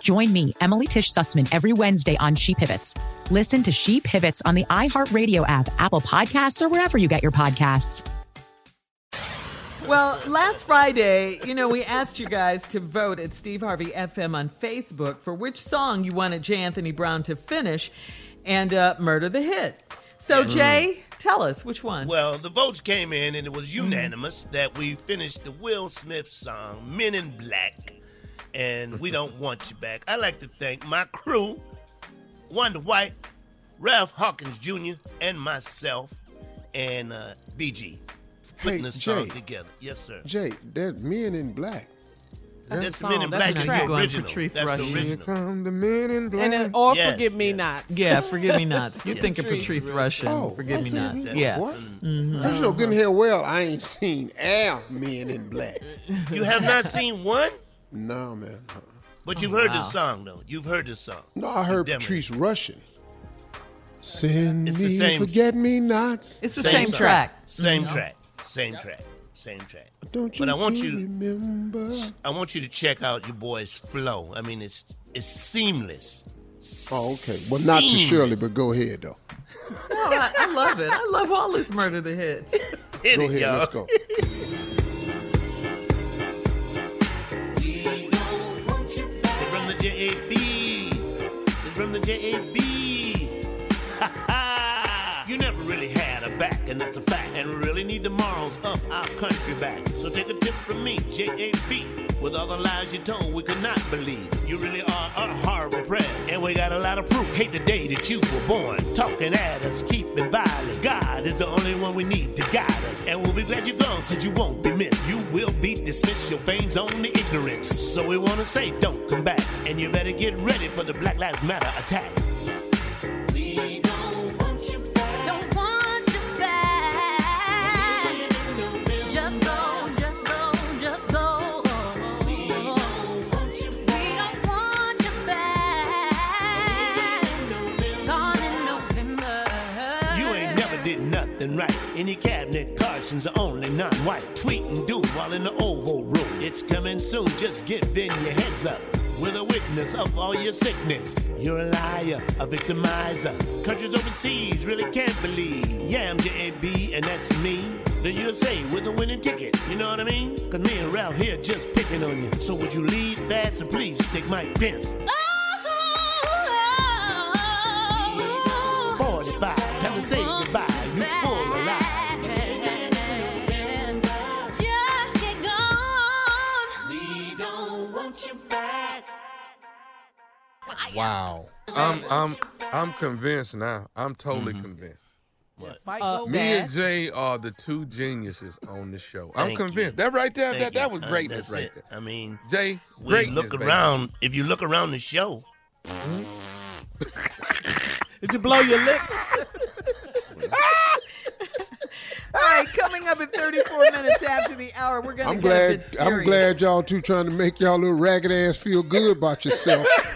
Join me, Emily Tish Sussman, every Wednesday on She Pivots. Listen to She Pivots on the iHeartRadio app, Apple Podcasts, or wherever you get your podcasts. Well, last Friday, you know, we asked you guys to vote at Steve Harvey FM on Facebook for which song you wanted J. Anthony Brown to finish and uh, murder the hit. So, Jay, tell us which one. Well, the votes came in and it was unanimous that we finished the Will Smith song, Men in Black, and We Don't Want You Back. I'd like to thank my crew, Wonder White, Ralph Hawkins Jr., and myself, and uh, BG, for putting Hey, the song together. Yes, sir. Jay, that Men in Black. That's, song. Men in That's Black. a That's track. the original. Patrice That's the Rushen. Here original. come the Men in Black. And then, or Yes, forgive me not. Yeah, forgive me not. You Yeah. think of Patrice Patrice Rushen. Rushen. Oh, forgive me not. That's- Yeah. What? Cause you know good and hell well I ain't seen our Men in Black. You have not seen one, No, man. uh-uh. but you've heard oh, wow. this song, though. You've heard this song. No, I heard Damn it. Patrice Rushen. Send It's me the same- forget me nots. It's the same, song. track. Same mm-hmm. track. Same track. Same track. Don't you But I want you- remember? I want you to check out your boy's flow. I mean, it's it's seamless. Oh, okay. Well, not to Shirley, but go ahead though. No, I, I love it. I love all this murder the hits. Hit Go it, ahead. y'all. Let's go. and that's a fact. And we really need the morals of our country back. So take a tip from me, JAB. With all the lies you told, we could not believe. You really are a horrible president. And we got a lot of proof. Hate the day that you were born. Talking at us, keeping violent. God is the only one we need to guide us. And we'll be glad you're gone, cause you won't be missed. You will be dismissed. Your fame's only ignorance. So we wanna say, don't come back. And you better get ready for the Black Lives Matter attack. We Don't In your cabinet, Carson's the only non-white. Tweet and do while in the Oval Room. It's coming soon, just get bend your heads up. with a witness of all your sickness. You're a liar, a victimizer. Countries overseas really can't believe. Yeah, I'm JAB, and that's me. The USA with a winning ticket, you know what I mean? Cause me and Ralph here just picking on you. So would you leave fast and please take Mike Pence? 45, Wow. I'm I'm I'm convinced now. I'm totally Mm-hmm. convinced. Fight Uh, Me and Jay are the two geniuses on the show. I'm convinced. you. That right there, Thank that, that was Uh, greatness that's right it. there. I mean, Jay, we greatness. look baby. around. If you look around the show, Did you blow your lips? All right, coming up in 34 minutes after the hour, we're going to I'm get a glad. bit I'm glad y'all two trying to make y'all little ragged ass feel good about yourself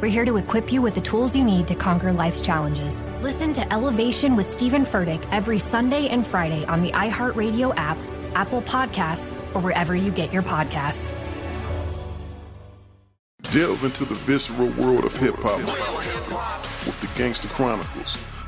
We're here to equip you with the tools you need to conquer life's challenges. Listen to Elevation with Stephen Furtick every Sunday and Friday on the iHeartRadio app, Apple Podcasts, or wherever you get your podcasts. Delve into the visceral world of hip hop with the Gangster Chronicles,